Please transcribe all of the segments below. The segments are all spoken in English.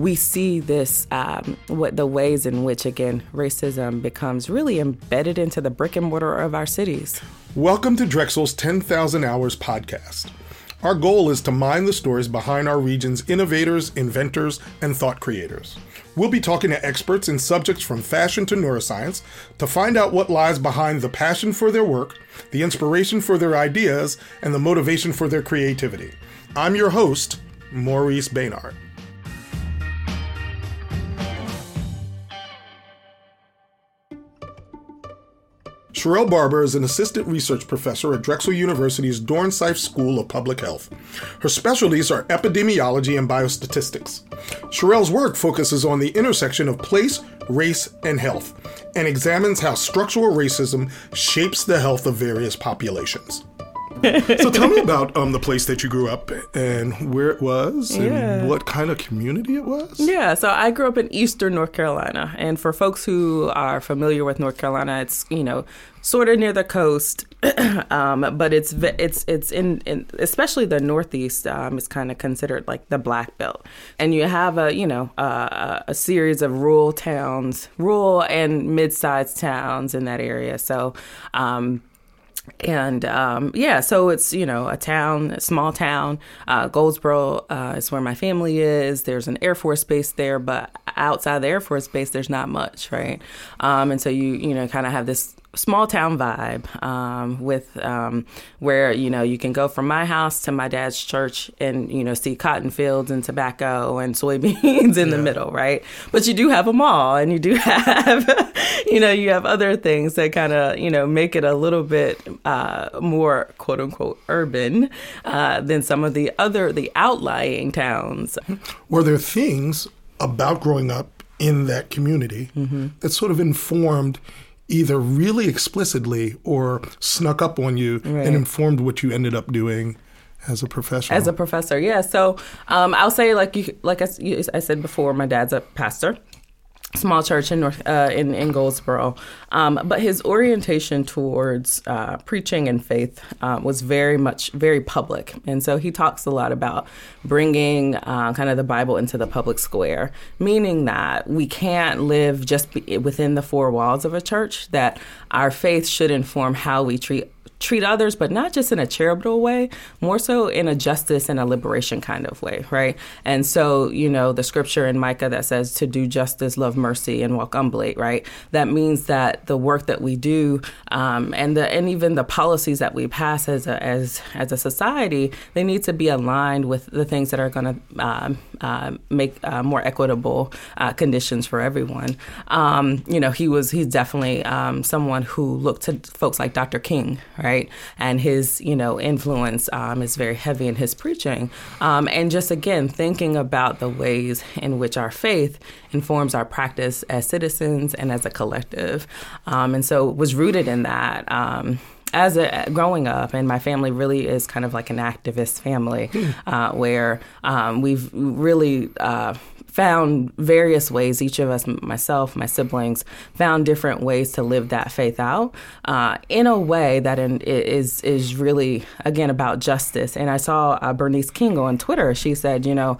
we see this, um, what the ways in which, again, racism becomes really embedded into the brick and mortar of our cities. Welcome to Drexel's 10,000 Hours podcast. Our goal is to mine the stories behind our region's innovators, inventors, and thought creators. We'll be talking to experts in subjects from fashion to neuroscience to find out what lies behind the passion for their work, the inspiration for their ideas, and the motivation for their creativity. I'm your host, Maurice Baynard. Sharrelle Barber is an assistant research professor at Drexel University's Dornsife School of Public Health. Her specialties are epidemiology and biostatistics. Sharrelle's work focuses on the intersection of place, race, and health, and examines how structural racism shapes the health of various populations so tell me about um, the place that you grew up and where it was and yeah. what kind of community it was. Yeah, so I grew up in Eastern North Carolina, and for folks who are familiar with North Carolina, it's you know sort of near the coast, um, but it's it's it's in, in especially the Northeast um, is kind of considered like the Black Belt, and you have a you know a, a series of rural towns, rural and mid-sized towns in that area. So. Um, and um, yeah, so it's you know a town, a small town. Uh, Goldsboro uh, is where my family is. There's an Air Force base there, but outside the Air Force base, there's not much, right? Um, and so you you know kind of have this small town vibe um, with um, where you know you can go from my house to my dad's church and you know see cotton fields and tobacco and soybeans in yeah. the middle right but you do have a mall and you do have you know you have other things that kind of you know make it a little bit uh, more quote unquote urban uh, than some of the other the outlying towns were there things about growing up in that community mm-hmm. that sort of informed either really explicitly or snuck up on you right. and informed what you ended up doing as a professor. As a professor, yeah. So um, I'll say, like you, like I, I said before, my dad's a pastor small church in North uh, in, in Goldsboro, um, but his orientation towards uh, preaching and faith uh, was very much very public, and so he talks a lot about bringing uh, kind of the Bible into the public square, meaning that we can't live just within the four walls of a church. That our faith should inform how we treat treat others, but not just in a charitable way, more so in a justice and a liberation kind of way, right? And so, you know, the scripture in Micah that says to do justice, love mercy, and walk humbly, right? That means that the work that we do um, and the and even the policies that we pass as a, as as a society, they need to be aligned with the things that are going to uh, uh, make uh, more equitable uh, conditions for everyone. Um, you know, he was he's definitely um, someone who looked to folks like Dr. King, right? And his, you know, influence um, is very heavy in his preaching. Um, and just again, thinking about the ways in which our faith informs our practice as citizens and as a collective. Um, and so was rooted in that as a growing up, and my family really is kind of like an activist family, hmm. uh, where um, we've really uh, found various ways, each of us, myself, my siblings, found different ways to live that faith out uh, in a way that in, is is really again about justice. And I saw uh, Bernice King on Twitter. She said, you know.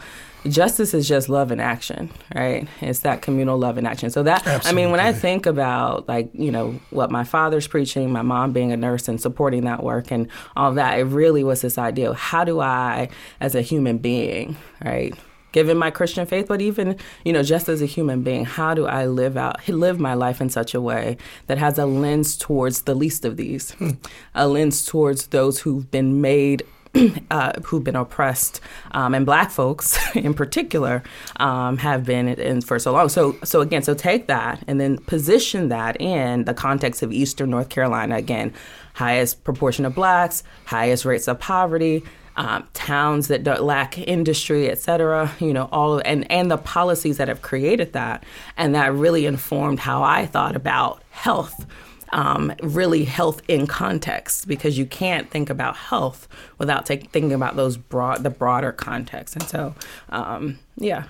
Justice is just love in action, right? It's that communal love in action. So that Absolutely. I mean, when I think about like you know what my father's preaching, my mom being a nurse and supporting that work and all that, it really was this idea: of how do I, as a human being, right, given my Christian faith, but even, you know, just as a human being, how do I live out, live my life in such a way that has a lens towards the least of these, hmm. a lens towards those who've been made uh, who've been oppressed, um, and Black folks in particular um, have been in for so long. So, so again, so take that and then position that in the context of Eastern North Carolina. Again, highest proportion of Blacks, highest rates of poverty, um, towns that lack industry, et cetera, you know, all and, and the policies that have created that. And that really informed how I thought about health. Um, really health in context because you can't think about health without take, thinking about those broad the broader context and so um, yeah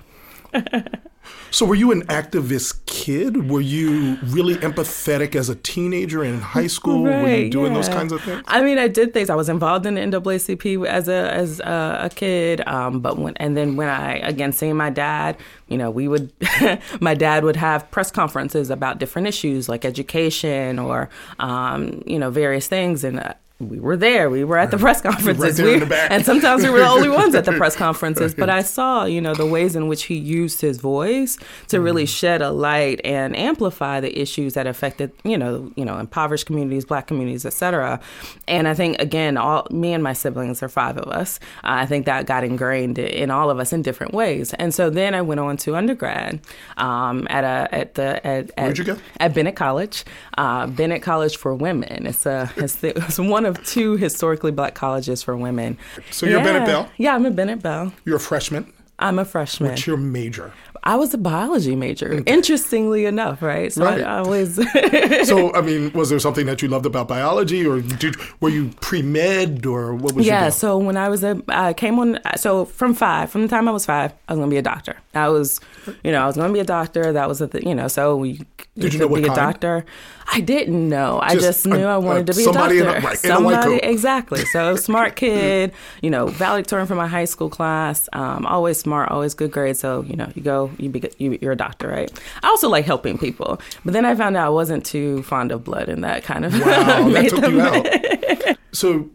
So, were you an activist kid? Were you really empathetic as a teenager in high school? were you Right, doing those kinds of things? I mean, I did things. I was involved in the NAACP as a as a, a kid, um, but when and then when I again seeing my dad, you know, we would my dad would have press conferences about different issues like education or um, you know various things, and uh, we were there. We were at the press conferences, We- the and sometimes we were the only ones at the press conferences. But I saw, you know, the ways in which he used his voice to really shed a light and amplify the issues that affected, you know, you know, impoverished communities, Black communities, et cetera. And I think again, all me and my siblings, there are five of us. Uh, I think that got ingrained in all of us in different ways. And so then I went on to undergrad um, at a at the at, at Where'd you go? at Bennett College, uh, Bennett College for Women. It's a it's, the, it's one of two historically black colleges for women. So you're yeah. Bennett Belle? Yeah, I'm a Bennett Belle. You're a freshman. I'm a freshman. What's your major? I was a biology major. Interestingly enough, right? So Right. I, I always So, I mean, was there something that you loved about biology, or did were you pre med, or what was yeah. So when I was a, I came on. So from five, from the time I was five, I was gonna be a doctor. I was, you know, I was gonna be a doctor. That was the, th- you know, so you, Did you could know what be a doctor? I didn't know. I Just just knew a- I wanted a- to be a somebody in a- doctor. right, in a white somebody, exactly. So smart kid, you know, valedictorian from my high school class. Um, always smart, always good grades. So you know, you go, you be, you, you're a doctor, right? I also like helping people, but then I found out I wasn't too fond of blood, and that kind of Wow, that took them- you out. So,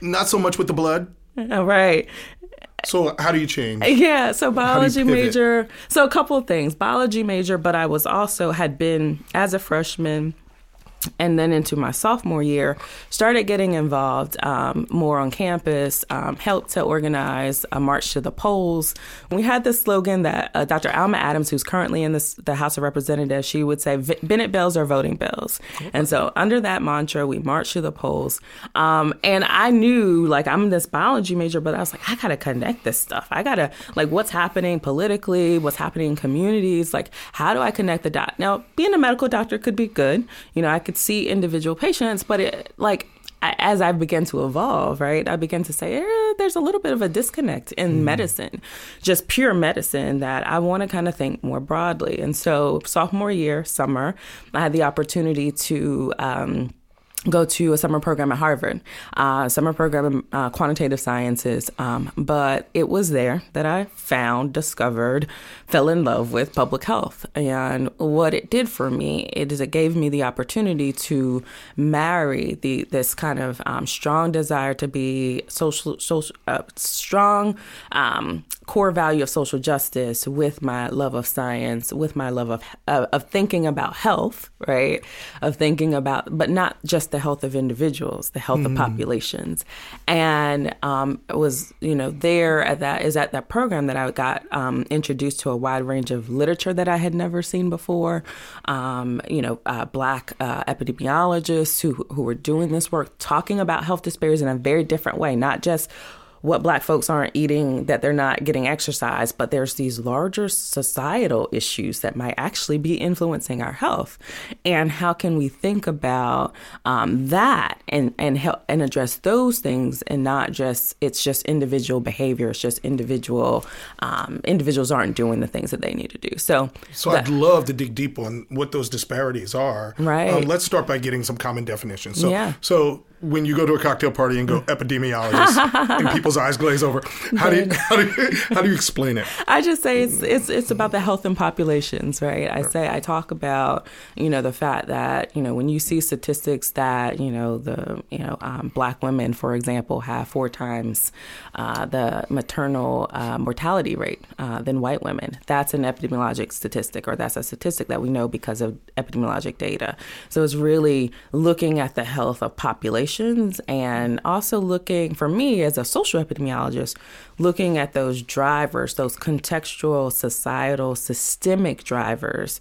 not so much with the blood. right. So, how do you change? Yeah, so biology major. So a couple of things. Biology major, but I was also had been as a freshman and then into my sophomore year, started getting involved um, more on campus, um, helped to organize a march to the polls. We had this slogan that uh, Dr. Alma Adams, who's currently in this, the House of Representatives, she would say, Bennett bells are voting bells. And so under that mantra, we marched to the polls. Um, and I knew, like, I'm this biology major, but I was like, I got to connect this stuff. I got to, like, what's happening politically, what's happening in communities, like, how do I connect the dot? Now, being a medical doctor could be good. You know, I could see individual patients, but it, like, I- as I began to evolve, right, I began to say eh, there's a little bit of a disconnect in medicine, just pure medicine, that I want to kind of think more broadly. And so, sophomore year, summer, I had the opportunity to. Um, go to a summer program at Harvard, uh, summer program in uh, quantitative sciences. Um, but it was there that I found, discovered, fell in love with public health. And what it did for me it is it gave me the opportunity to marry the this kind of um, strong desire to be social, social uh, strong um, core value of social justice with my love of science, with my love of of, of thinking about health, right? Of thinking about, but not just the health of individuals, the health of populations. And um, was, you know, there at that is at that program that I got um, introduced to a wide range of literature that I had never seen before. Um, you know, uh, black uh, epidemiologists who who were doing this work, talking about health disparities in a very different way, not just what black folks aren't eating, that they're not getting exercise, but there's these larger societal issues that might actually be influencing our health. And how can we think about um, that and and help and address those things and not just it's just individual behavior, it's just individual um, individuals aren't doing the things that they need to do. So, So that- I'd love to dig deep on what those disparities are. Right. Um, let's start by getting some common definitions. So, Yeah. so when you go to a cocktail party and go epidemiologist, and people's eyes glaze over, how do you how do you, how do you explain it? I just say it's it's it's about the health and populations, right? I say I talk about you know the fact that you know when you see statistics that you know the you know um, black women, for example, have four times uh, the maternal uh, mortality rate uh, than white women. That's an epidemiologic statistic, or that's a statistic that we know because of epidemiologic data. So it's really looking at the health of populations and also looking for me as a social epidemiologist, looking at those drivers, those contextual, societal, systemic drivers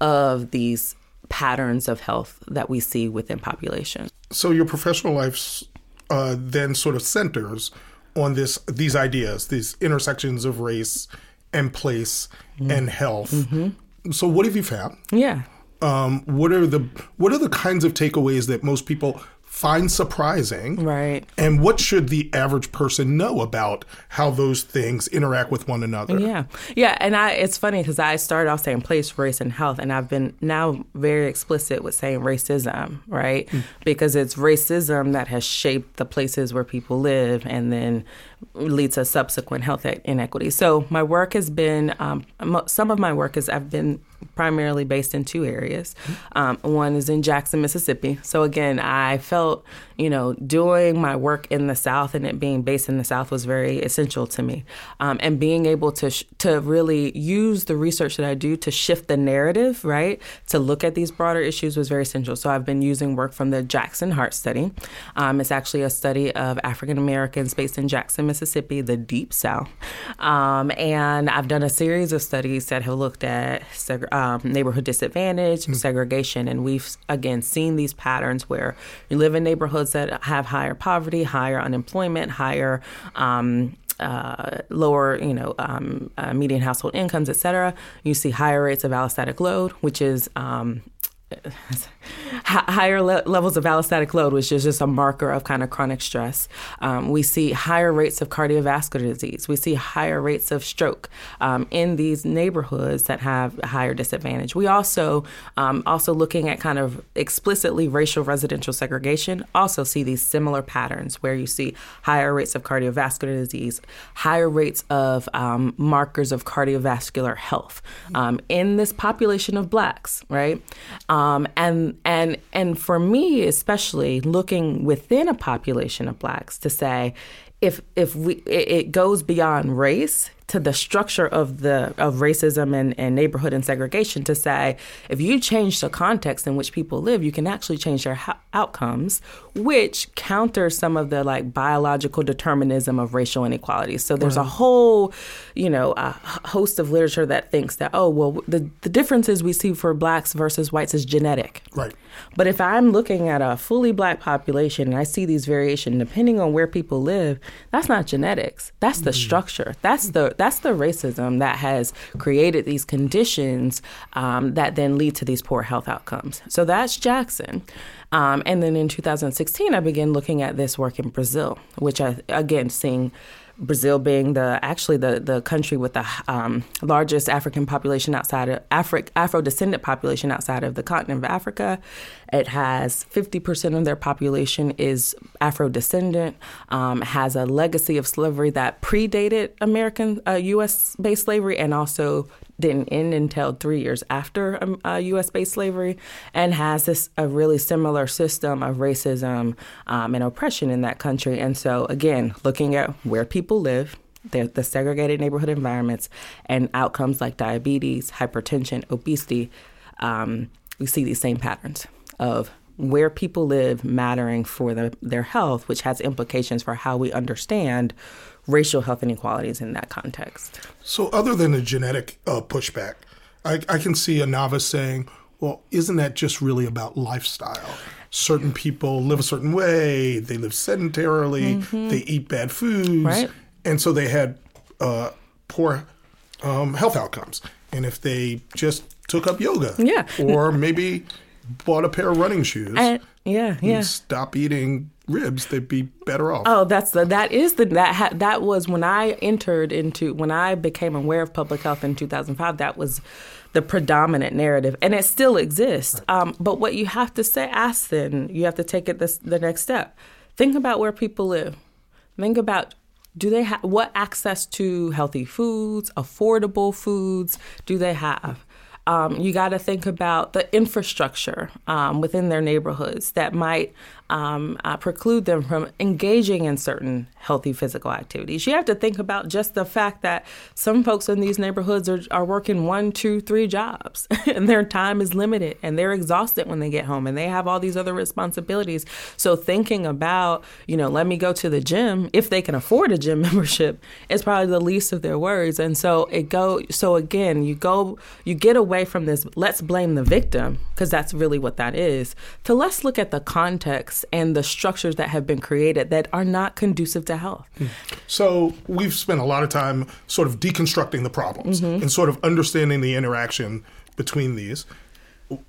of these patterns of health that we see within populations. So your professional life uh, then sort of centers on this these ideas, these intersections of race and place and health. So what have you found? Yeah. Um, what are the what are the kinds of takeaways that most people find surprising? Right. And what should the average person know about how those things interact with one another? Yeah, yeah, and I it's funny because I started off saying place, race, and health, and I've been now very explicit with saying racism, right? Mm. Because it's racism that has shaped the places where people live, and then leads to subsequent health inequities. So my work has been um, some of my work is I've been primarily based in two areas. Um, one is in Jackson, Mississippi. So again, I felt, you know, doing my work in the South and it being based in the South was very essential to me. Um, and being able to sh- to really use the research that I do to shift the narrative, right, to look at these broader issues was very essential. So I've been using work from the Jackson Heart Study. Um, it's actually a study of African Americans based in Jackson, Mississippi, the Deep South. Um, and I've done a series of studies that have looked at um, neighborhood disadvantage, mm-hmm. segregation, and we've again seen these patterns where you live in neighborhoods that have higher poverty, higher unemployment, higher um, uh, lower, you know, um, uh, median household incomes, et cetera. You see higher rates of allostatic load, which is um, higher le- levels of allostatic load, which is just a marker of kind of chronic stress. Um, we see higher rates of cardiovascular disease. We see higher rates of stroke um, in these neighborhoods that have a higher disadvantage. We also, um, also looking at kind of explicitly racial residential segregation, also see these similar patterns where you see higher rates of cardiovascular disease, higher rates of um, markers of cardiovascular health um, in this population of blacks, right? Um, and and and for me, especially looking within a population of blacks, to say if if we it, it goes beyond race to the structure of the of racism and, and neighborhood and segregation to say if you change the context in which people live you can actually change their ho- outcomes which counters some of the like biological determinism of racial inequality. So there's right. a whole you know a host of literature that thinks that oh well the, the differences we see for blacks versus whites is genetic. Right. But if i'm looking at a fully black population and i see these variations depending on where people live that's not genetics. That's the mm-hmm. structure. That's that's the racism that has created these conditions um, that then lead to these poor health outcomes. So that's Jackson. Um, and then in 2016, I began looking at this work in Brazil, which I again seeing Brazil being the actually the the country with the um, largest African population outside of Afro descendant population outside of the continent of Africa. It has 50% of their population is Afro descendant. Um, has a legacy of slavery that predated American uh, U.S. based slavery and also didn't end until three years after um, uh, U.S. based slavery, and has this a really similar system of racism um, and oppression in that country. And so, again, looking at where people live, the, segregated neighborhood environments, and outcomes like diabetes, hypertension, obesity, um, we see these same patterns of where people live mattering for the, their health, which has implications for how we understand racial health inequalities in that context. So, other than the genetic uh, pushback, I, I can see a novice saying, well, isn't that just really about lifestyle? Certain people live a certain way, they live sedentarily, mm-hmm. they eat bad foods, right. and so they had uh, poor um, health outcomes. And if they just took up yoga, yeah. or maybe bought a pair of running shoes, I, yeah, yeah, stop eating ribs, they'd be better off. Oh, that's the that is the that ha, that was when I entered into when I became aware of public health in 2005. That was the predominant narrative, and it still exists. Right. Um, but what you have to say, ask then, you have to take it this, the next step. Think about where people live. Think about do they have what access to healthy foods, affordable foods do they have? Um, you got to think about the infrastructure um, within their neighborhoods that might um, uh, preclude them from engaging in certain healthy physical activities. You have to think about just the fact that some folks in these neighborhoods are, are working one, two, three jobs, and their time is limited, and they're exhausted when they get home, and they have all these other responsibilities. So thinking about, you know, let me go to the gym if they can afford a gym membership is probably the least of their worries. And so it go. So again, you go, you get away from this. Let's blame the victim because that's really what that is. To let's look at the context and the structures that have been created that are not conducive to health. So we've spent a lot of time sort of deconstructing the problems mm-hmm. and sort of understanding the interaction between these.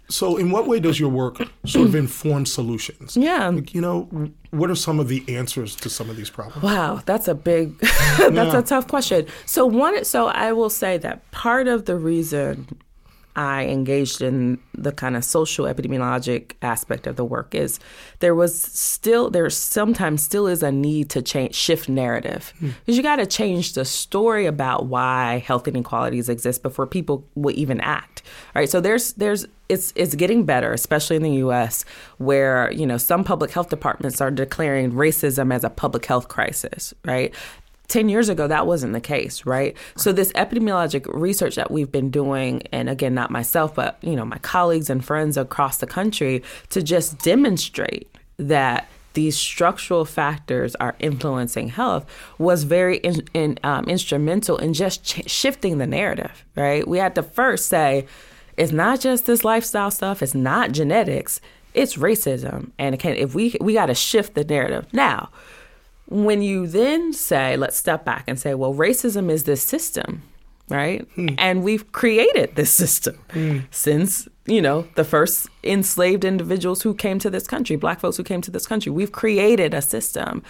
so in what way does your work sort of inform solutions? Yeah. Like, you know, what are some of the answers to some of these problems? Wow, that's a big, that's Yeah. a tough question. So one, so I will say that part of the reason I engaged in the kind of social epidemiologic aspect of the work is there was still there sometimes still is a need to change shift narrative hmm. because you got to change the story about why health inequalities exist before people will even act. Right. So there's there's it's it's getting better, especially in the U.S., where you know some public health departments are declaring racism as a public health crisis. Right. 10 years ago, that wasn't the case, right? So this epidemiologic research that we've been doing, and again, not myself, but, you know, my colleagues and friends across the country to just demonstrate that these structural factors are influencing health was very in, in, um, instrumental in just ch- shifting the narrative, right? We had to first say, it's not just this lifestyle stuff, it's not genetics, it's racism. And if we, we got to shift the narrative. Now, when you then say, let's step back and say, well, racism is this system, right? Hmm. And we've created this system hmm. since, you know, the first enslaved individuals who came to this country, black folks who came to this country. We've created a system.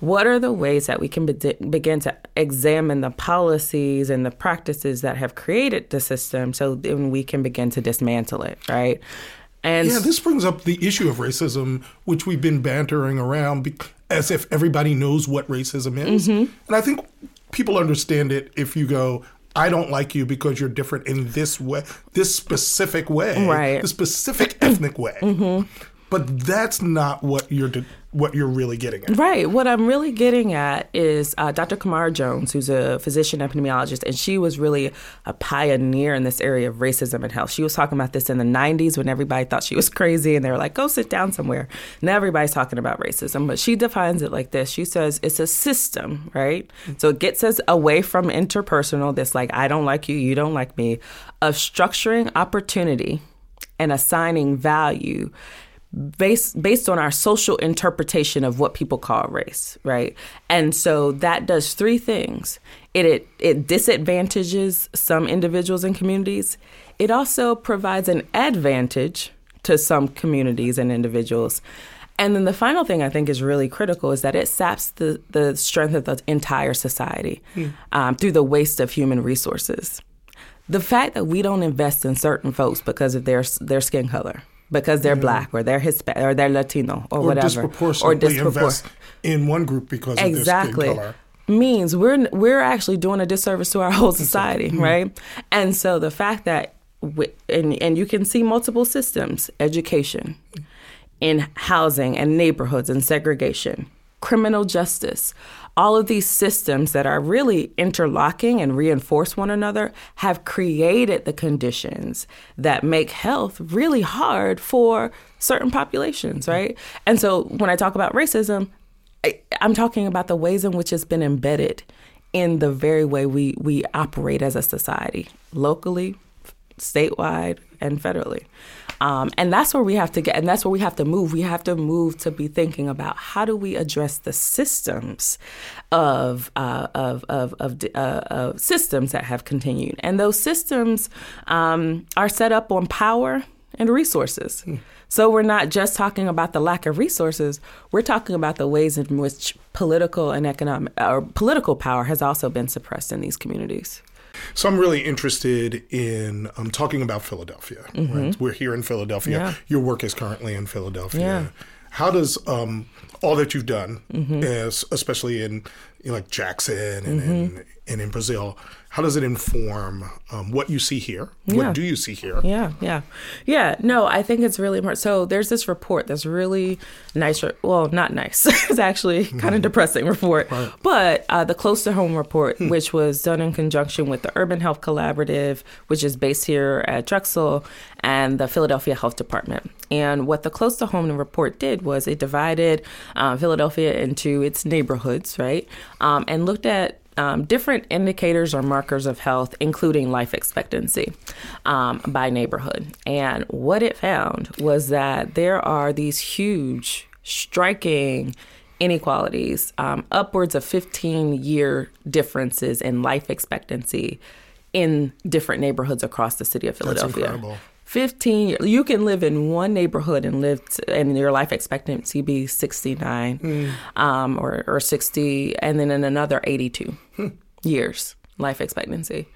What are the ways that we can be- begin to examine the policies and the practices that have created the system so then we can begin to dismantle it, right? And Yeah, this brings up the issue of racism, which we've been bantering around as if everybody knows what racism is. Mm-hmm. And I think people understand it if you go, I don't like you because you're different in this way, this specific way, Right. Mm-hmm. the specific ethnic way. But that's not what you're de- what you're really getting at. Right. What I'm really getting at is uh, Dr. Camara Jones, who's a physician epidemiologist, and she was really a pioneer in this area of racism and health. She was talking about this in the 90s when everybody thought she was crazy and they were like, go sit down somewhere. Now everybody's talking about racism, but she defines it like this. She says it's a system, right? So it gets us away from interpersonal, this like, I don't like you, you don't like me, of structuring opportunity and assigning value based based on our social interpretation of what people call race, right? And so that does three things. It it, it disadvantages some individuals and communities. It also provides an advantage to some communities and individuals. And then the final thing I think is really critical is that it saps the, the strength of the entire society um, through the waste of human resources. The fact that we don't invest in certain folks because of their their skin color, because they're mm. black or they're Hispanic or they're Latino or, Or whatever, disproportionately dispropor- invest in one group because of exactly their skin color. means we're we're actually doing a disservice to our whole society, mm. right? And so the fact that we, and and you can see multiple systems, education, in housing and neighborhoods and segregation, criminal justice, all of these systems that are really interlocking and reinforce one another have created the conditions that make health really hard for certain populations, right? And so when I talk about racism, I, I'm talking about the ways in which it's been embedded in the very way we, we operate as a society, locally, statewide, and federally. Um, and that's where we have to get, and that's where we have to move. We have to move to be thinking about how do we address the systems of uh, of of of, uh, of systems that have continued, and those systems um, are set up on power and resources. So we're not just talking about the lack of resources. We're talking about the ways in which political and economic or political power has also been suppressed in these communities. So I'm really interested in um, talking about Philadelphia. Right? We're here in Philadelphia. Mm-hmm. Yeah. Your work is currently in Philadelphia. Yeah. How does um, all that you've done, Mm-hmm. as, especially in you know, like Jackson and, Mm-hmm. in, and in Brazil, how does it inform um, what you see here? Yeah. What do you see here? Yeah, yeah, yeah. No, I think it's really important. So there's this report that's really nice. re- Well, not nice. it's actually kind of depressing report. But uh, the Close to Home report, which was done in conjunction with the Urban Health Collaborative, which is based here at Drexel, and the Philadelphia Health Department. And what the Close to Home report did was it divided uh, Philadelphia into its neighborhoods, right, um, and looked at um, different indicators or markers of health, including life expectancy um, by neighborhood. And what it found was that there are these huge, striking inequalities, um, upwards of 15 year differences in life expectancy in different neighborhoods across the city of Philadelphia. Incredible. 15 you can live in one neighborhood and live t- and your life expectancy be 69 mm. um, or, or 60 and then in another 82 hmm. years life expectancy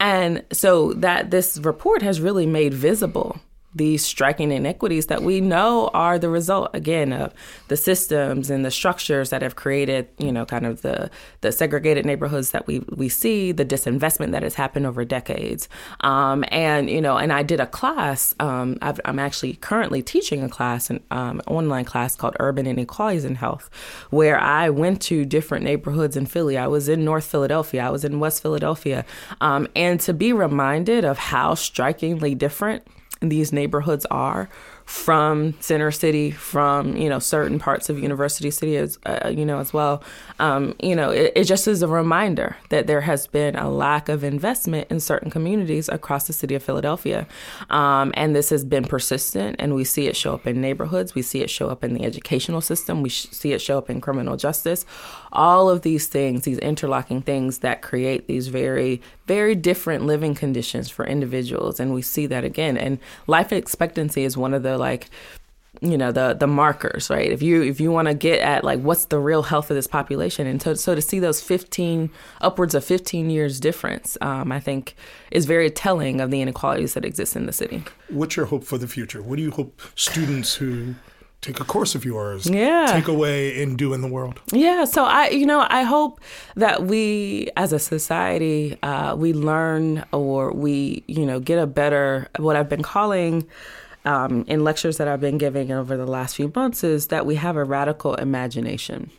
and so that this report has really made visible these striking inequities that we know are the result again of the systems and the structures that have created you know kind of the the segregated neighborhoods that we we see the disinvestment that has happened over decades. Um, and you know and I did a class um, i am actually currently teaching a class an um, online class called urban inequalities in health where I went to different neighborhoods in Philly. I was in North Philadelphia. I was in West Philadelphia. Um, and to be reminded of how strikingly different these neighborhoods are from Center City, from you know certain parts of University City as uh, you know as well. Um, you know, it, it, just is a reminder that there has been a lack of investment in certain communities across the city of Philadelphia, um, and this has been persistent. And we see it show up in neighborhoods, we see it show up in the educational system, we sh- see it show up in criminal justice. All of these things, these interlocking things that create these very very different living conditions for individuals and we see that again. And life expectancy is one of the like you know the the markers right? If you if you want to get at like what's the real health of this population and so, so to see those 15 upwards of 15 years difference um, i think is very telling of the inequalities that exist in the city. What's your hope for the future? What do you hope students who take a course of yours yeah take away and do in the world yeah so i you know i hope that we as a society uh, we learn or we you know get a better what i've been calling um, in lectures that I've been giving over the last few months is that we have a radical imagination.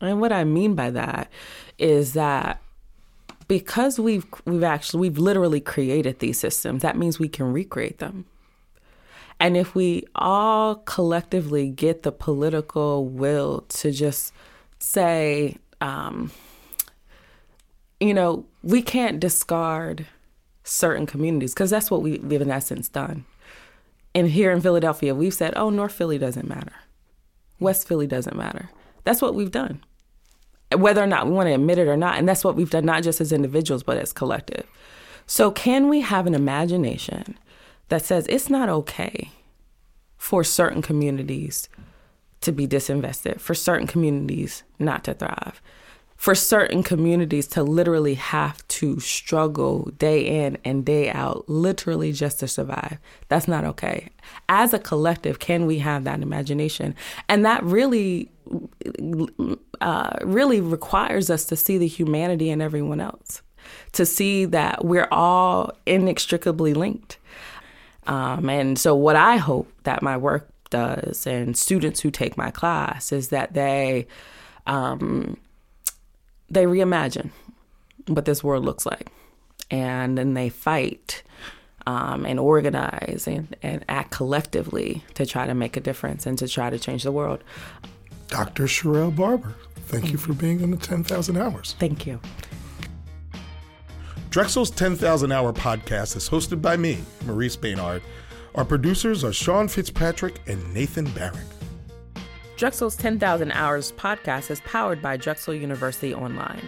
And what I mean by that is that because we've we've actually we've literally created these systems, that means we can recreate them. And if we all collectively get the political will to just say, um, you know, we can't discard certain communities because that's what we, we've in essence done. And here in Philadelphia, we've said, oh, North Philly doesn't matter. West Philly doesn't matter. That's what we've done. Whether or not we want to admit it or not. And that's what we've done, not just as individuals, but as collective. So, can we have an imagination that says it's not okay for certain communities to be disinvested, for certain communities not to thrive? for certain communities to literally have to struggle day in and day out, literally just to survive. That's not okay. As a collective, can we have that imagination? And that really, uh, really requires us to see the humanity in everyone else, to see that we're all inextricably linked. Um, and so, what I hope that my work does, and students who take my class, is that they um, they reimagine what this world looks like. And then they fight um, and organize and, and act collectively to try to make a difference and to try to change the world. Dr. Sharrelle Barber, thank you for being on the 10,000 Hours. Thank you. Drexel's 10,000 Hour podcast is hosted by me, Maurice Baynard. Our producers are Sean Fitzpatrick and Nathan Barrick. Drexel's 10,000 Hours podcast is powered by Drexel University Online.